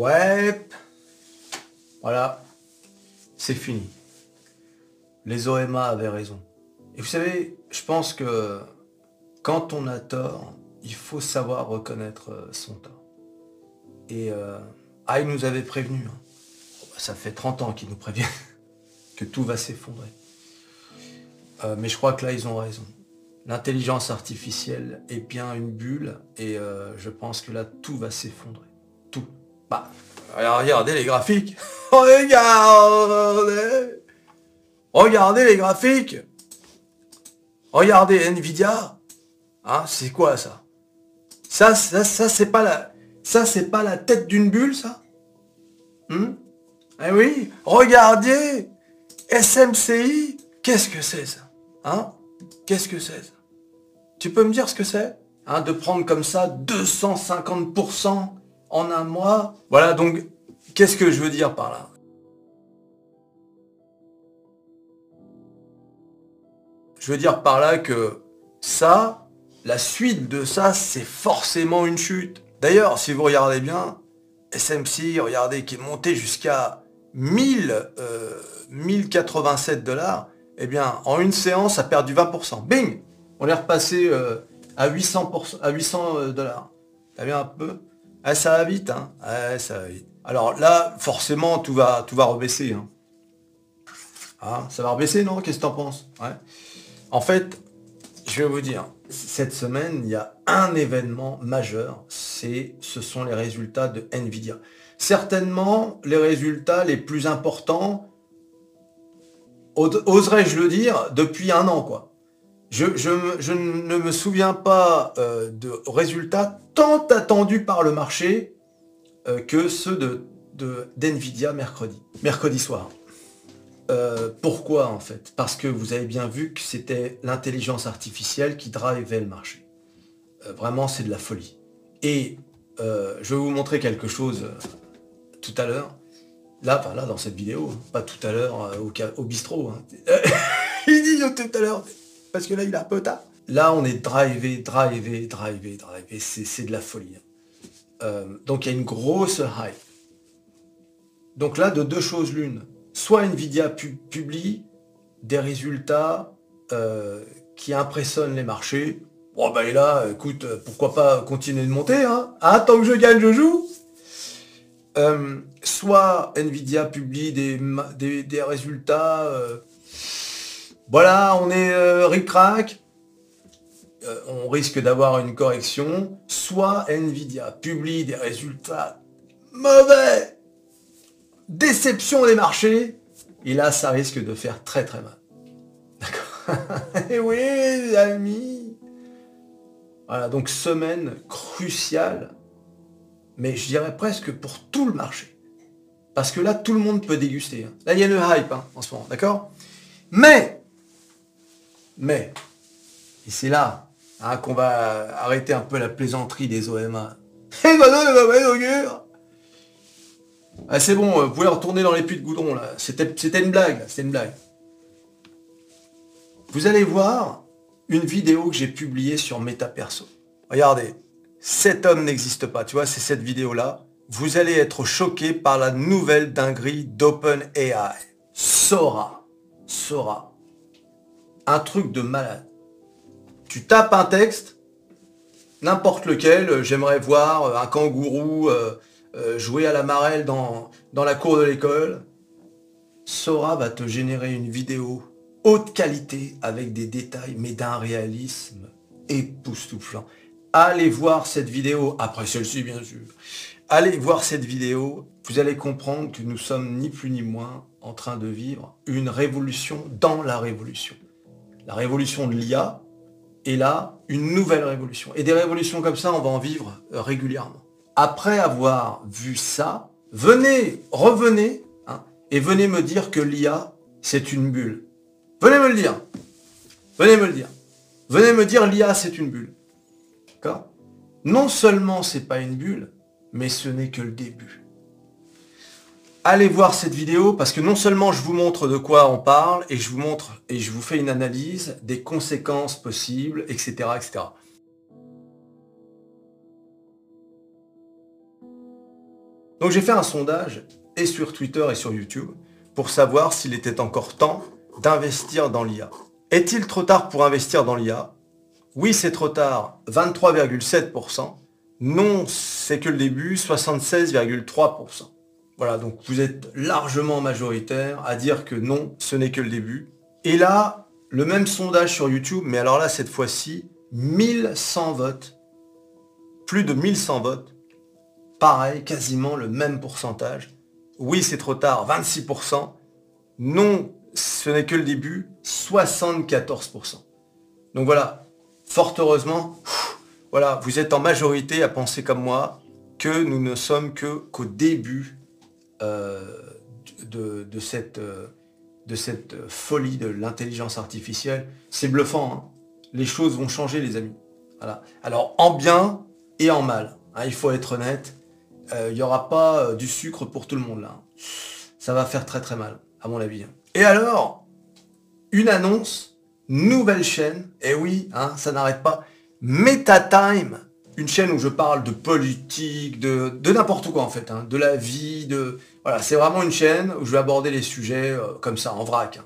Ouais. Voilà. C'est fini. Les OMA avaient raison. Et vous savez, je pense que quand on a tort, il faut savoir reconnaître euh, son tort. Et euh, nous avait prévenu. hein. Ça fait 30 ans qu'ils nous préviennent que tout va s'effondrer. Euh, mais je crois que là, ils ont raison. L'intelligence artificielle est bien une bulle et euh, je pense que là, tout va s'effondrer. Bah, regardez les graphiques. Regardez. Regardez les graphiques. Regardez Nvidia. Hein, c'est quoi ça? Ça, ça, ça c'est pas la, ça c'est pas la tête d'une bulle, ça? Hmm? Eh oui. Regardez SMCI. Qu'est-ce que c'est ça? Hein? Qu'est-ce que c'est ça? Tu peux me dire ce que c'est? Hein, De prendre comme ça 250% en un mois Voilà, donc, qu'est-ce que je veux dire par là? Je veux dire par là que ça, la suite de ça, c'est forcément une chute. D'ailleurs, si vous regardez bien, SMC, regardez, qui est monté jusqu'à 1000, euh, 1087 dollars, eh bien, en une séance, a perdu 20%. Bing On est repassé euh, à 800%, à 800 dollars. T'as vu un peu? Ah, Ça va vite, hein vite. Alors là, forcément, tout va, tout va rebaisser. Hein. Ah, ça va rebaisser, non? Qu'est-ce que t'en penses? En fait, je vais vous dire, cette semaine, il y a un événement majeur, c'est, ce sont les résultats de Nvidia. Certainement les résultats les plus importants, oserais-je le dire, depuis un an, quoi. Je, ne me souviens pas euh, de résultats tant attendus par le marché euh, que ceux de, d'Nvidia mercredi, mercredi soir. Euh, pourquoi en fait? Parce que vous avez bien vu que c'était l'intelligence artificielle qui drivait le marché. Vraiment, c'est de la folie. Et je vais vous montrer quelque chose tout à l'heure. Là, là, dans cette vidéo, hein, pas tout à l'heure au, au, bistrot. Hein. il dit tout à l'heure, parce que là, il est un peu tard. Là, on est drivé, drivé, drivé, drivé. C'est de la folie. Hein. donc, il y a une grosse hype. Donc là, de deux choses l'une soit Nvidia pu publie des résultats euh, qui impressionnent les marchés. Bon ben là, écoute, pourquoi pas continuer de monter, hein, hein Tant que je gagne, je joue. Euh, soit Nvidia publie des résultats. Euh, voilà, on est euh, ric-rac. on risque d'avoir une correction. Soit Nvidia publie des résultats mauvais déception des marchés, et là, ça risque de faire très très mal. D'accord Et oui, amis Voilà, donc semaine cruciale, mais je dirais presque pour tout le marché. Parce que là, tout le monde peut déguster. Hein. Là, il y a une hype hein, en ce moment, d'accord? Mais, mais, et c'est là hein, qu'on va arrêter un peu la plaisanterie des OMA. Et ah, c'est bon, vous pouvez retourner dans les puits de goudron, là. C'était une blague, c'était une blague. Vous allez voir une vidéo que j'ai publiée sur MetaPerso. Regardez, cet homme n'existe pas, tu vois, c'est cette vidéo-là. Vous allez être choqué par la nouvelle dinguerie d'OpenAI. Sora. Sora. Un truc de malade. Tu tapes un texte, n'importe lequel, j'aimerais voir un kangourou... Euh, euh, jouer à la marelle dans, dans la cour de l'école, Sora va te générer une vidéo haute qualité avec des détails, mais d'un réalisme époustouflant. Allez voir cette vidéo, après celle-ci bien sûr. Allez voir cette vidéo, vous allez comprendre que nous sommes ni plus ni moins en train de vivre une révolution dans la révolution. La révolution de l'IA est là, une nouvelle révolution. Et des révolutions comme ça, on va en vivre régulièrement après avoir vu ça, venez, revenez, hein, et venez me dire que l'IA, c'est une bulle. Venez me le dire. Venez me le dire. Venez me dire l'IA, c'est une bulle. D'accord? Non seulement c'est pas une bulle, mais ce n'est que le début. Allez voir cette vidéo parce que non seulement je vous montre de quoi on parle et je vous montre et je vous fais une analyse des conséquences possibles, etc., etc. Donc j'ai fait un sondage, et sur Twitter et sur YouTube, pour savoir s'il était encore temps d'investir dans l'IA. Est-il trop tard pour investir dans l'IA Oui, c'est trop tard, 23,7%. Non, c'est que le début, 76,3%. Voilà, donc vous êtes largement majoritaire à dire que non, ce n'est que le début. Et là, le même sondage sur YouTube, mais alors là, cette fois-ci, 1100 votes. Plus de 1100 votes. Pareil, quasiment le même pourcentage. Oui, c'est trop tard, 26%. Non, ce n'est que le début, 74%. Donc voilà, fort heureusement, voilà, vous êtes en majorité à penser comme moi que nous ne sommes que qu'au début euh, de, cette, euh, de cette folie de l'intelligence artificielle. C'est bluffant, hein. les choses vont changer les amis. Voilà. Alors en bien et en mal, hein, il faut être honnête, euh, il n'y aura pas du sucre pour tout le monde là. Ça va faire très très mal, à mon avis. Hein. Et alors, une annonce, nouvelle chaîne, et oui, hein, ça n'arrête pas, MetaTime, une chaîne où je parle de politique, de, n'importe quoi en fait, hein, de la vie, de... Voilà, c'est vraiment une chaîne où je vais aborder les sujets euh, comme ça, en vrac. Hein.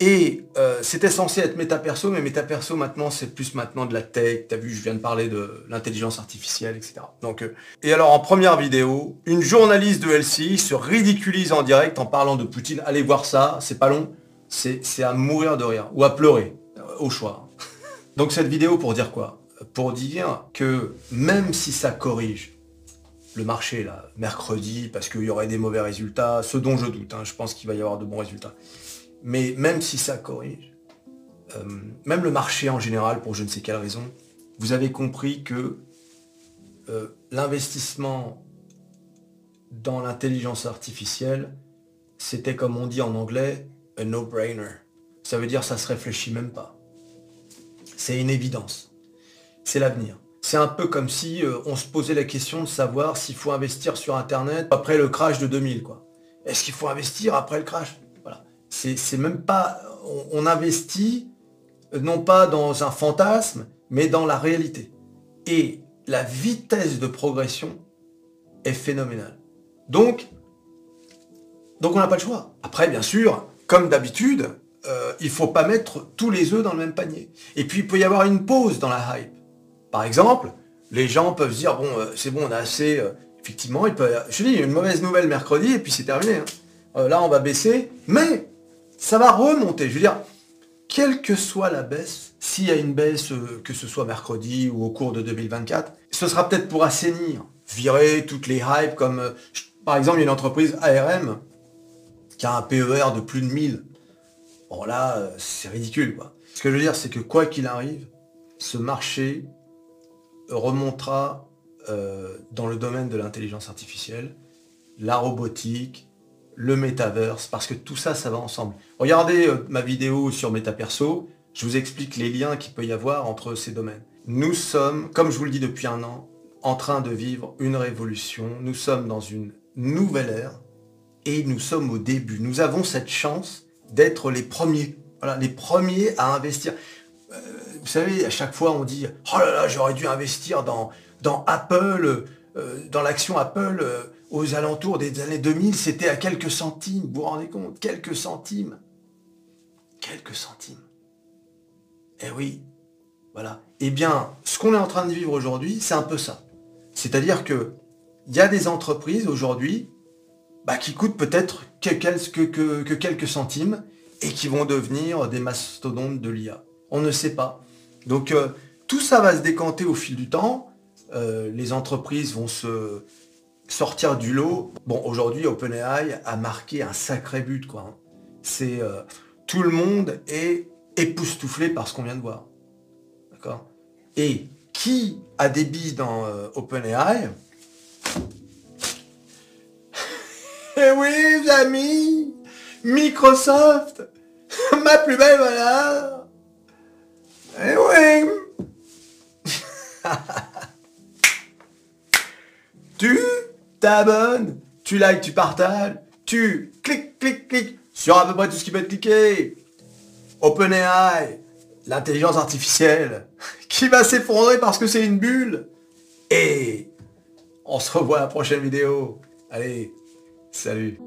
Et euh, c'était censé être méta-perso, mais méta-perso maintenant, c'est plus maintenant de la tech. T'as vu, je viens de parler de l'intelligence artificielle, etc. Donc, euh, et alors en première vidéo, une journaliste de LCI se ridiculise en direct en parlant de Poutine. Allez voir ça, c'est pas long. C'est à mourir de rire. Ou à pleurer, au choix. Donc cette vidéo pour dire quoi? Pour dire que même si ça corrige le marché là, mercredi, parce qu'il y aurait des mauvais résultats, ce dont je doute, hein, je pense qu'il va y avoir de bons résultats mais même si ça corrige, euh, même le marché en général, pour je ne sais quelle raison, vous avez compris que euh, l'investissement dans l'intelligence artificielle, c'était comme on dit en anglais, a no-brainer. Ça veut dire ça se réfléchit même pas. C'est une évidence. C'est l'avenir. C'est un peu comme si euh, on se posait la question de savoir s'il faut investir sur Internet après le crash de 2000. quoi. Est-ce qu'il faut investir après le crash? C'est même pas. On, investit non pas dans un fantasme, mais dans la réalité. Et la vitesse de progression est phénoménale. Donc, donc on n'a pas le choix. Après, bien sûr, comme d'habitude, euh, il ne faut pas mettre tous les œufs dans le même panier. Et puis il peut y avoir une pause dans la hype. Par exemple, les gens peuvent dire bon, euh, c'est bon, on a assez. Euh, effectivement, il peut. Je dis, une mauvaise nouvelle mercredi et puis c'est terminé. Hein. là, on va baisser, mais ça va remonter. Je veux dire, quelle que soit la baisse, s'il y a une baisse, euh, que ce soit mercredi ou au cours de 2024, ce sera peut-être pour assainir, virer toutes les hypes comme, euh, par exemple, une entreprise ARM qui a un PER de plus de 1000. Bon là, euh, c'est ridicule quoi. Ce que je veux dire, c'est que quoi qu'il arrive, ce marché remontera dans le domaine de l'intelligence artificielle, la robotique, le métaverse, parce que tout ça, ça va ensemble. Regardez euh, ma vidéo sur MetaPerso, je vous explique les liens qu'il peut y avoir entre ces domaines. Nous sommes, comme je vous le dis depuis un an, en train de vivre une révolution. Nous sommes dans une nouvelle ère et nous sommes au début. Nous avons cette chance d'être les premiers, voilà, les premiers à investir. Euh, vous savez, à chaque fois on dit oh là là, j'aurais dû investir dans, dans Apple, euh, dans l'action Apple aux alentours des années 2000, c'était à quelques centimes. Vous vous rendez compte? Quelques centimes. Quelques centimes. Eh oui, voilà. Eh bien, ce qu'on est en train de vivre aujourd'hui, c'est un peu ça. C'est-à-dire que il y a des entreprises aujourd'hui bah, qui coûtent peut-être que, quelques centimes et qui vont devenir des mastodontes de l'IA. On ne sait pas. Donc euh, tout ça va se décanter au fil du temps. Euh, les entreprises vont se, sortir du lot. Bon, aujourd'hui, OpenAI a marqué un sacré but, quoi. Hein. C'est euh, tout le monde est époustouflé par ce qu'on vient de voir. D'accord? Et qui a des billes dans OpenAI? Eh oui, amis Microsoft Ma plus belle valeur Tu t'abonnes, tu likes, tu partages, tu cliques, cliques, cliques sur à peu près tout ce qui peut être cliqué. OpenAI, l'intelligence artificielle, qui va s'effondrer parce que c'est une bulle. Et on se revoit à la prochaine vidéo. Allez, salut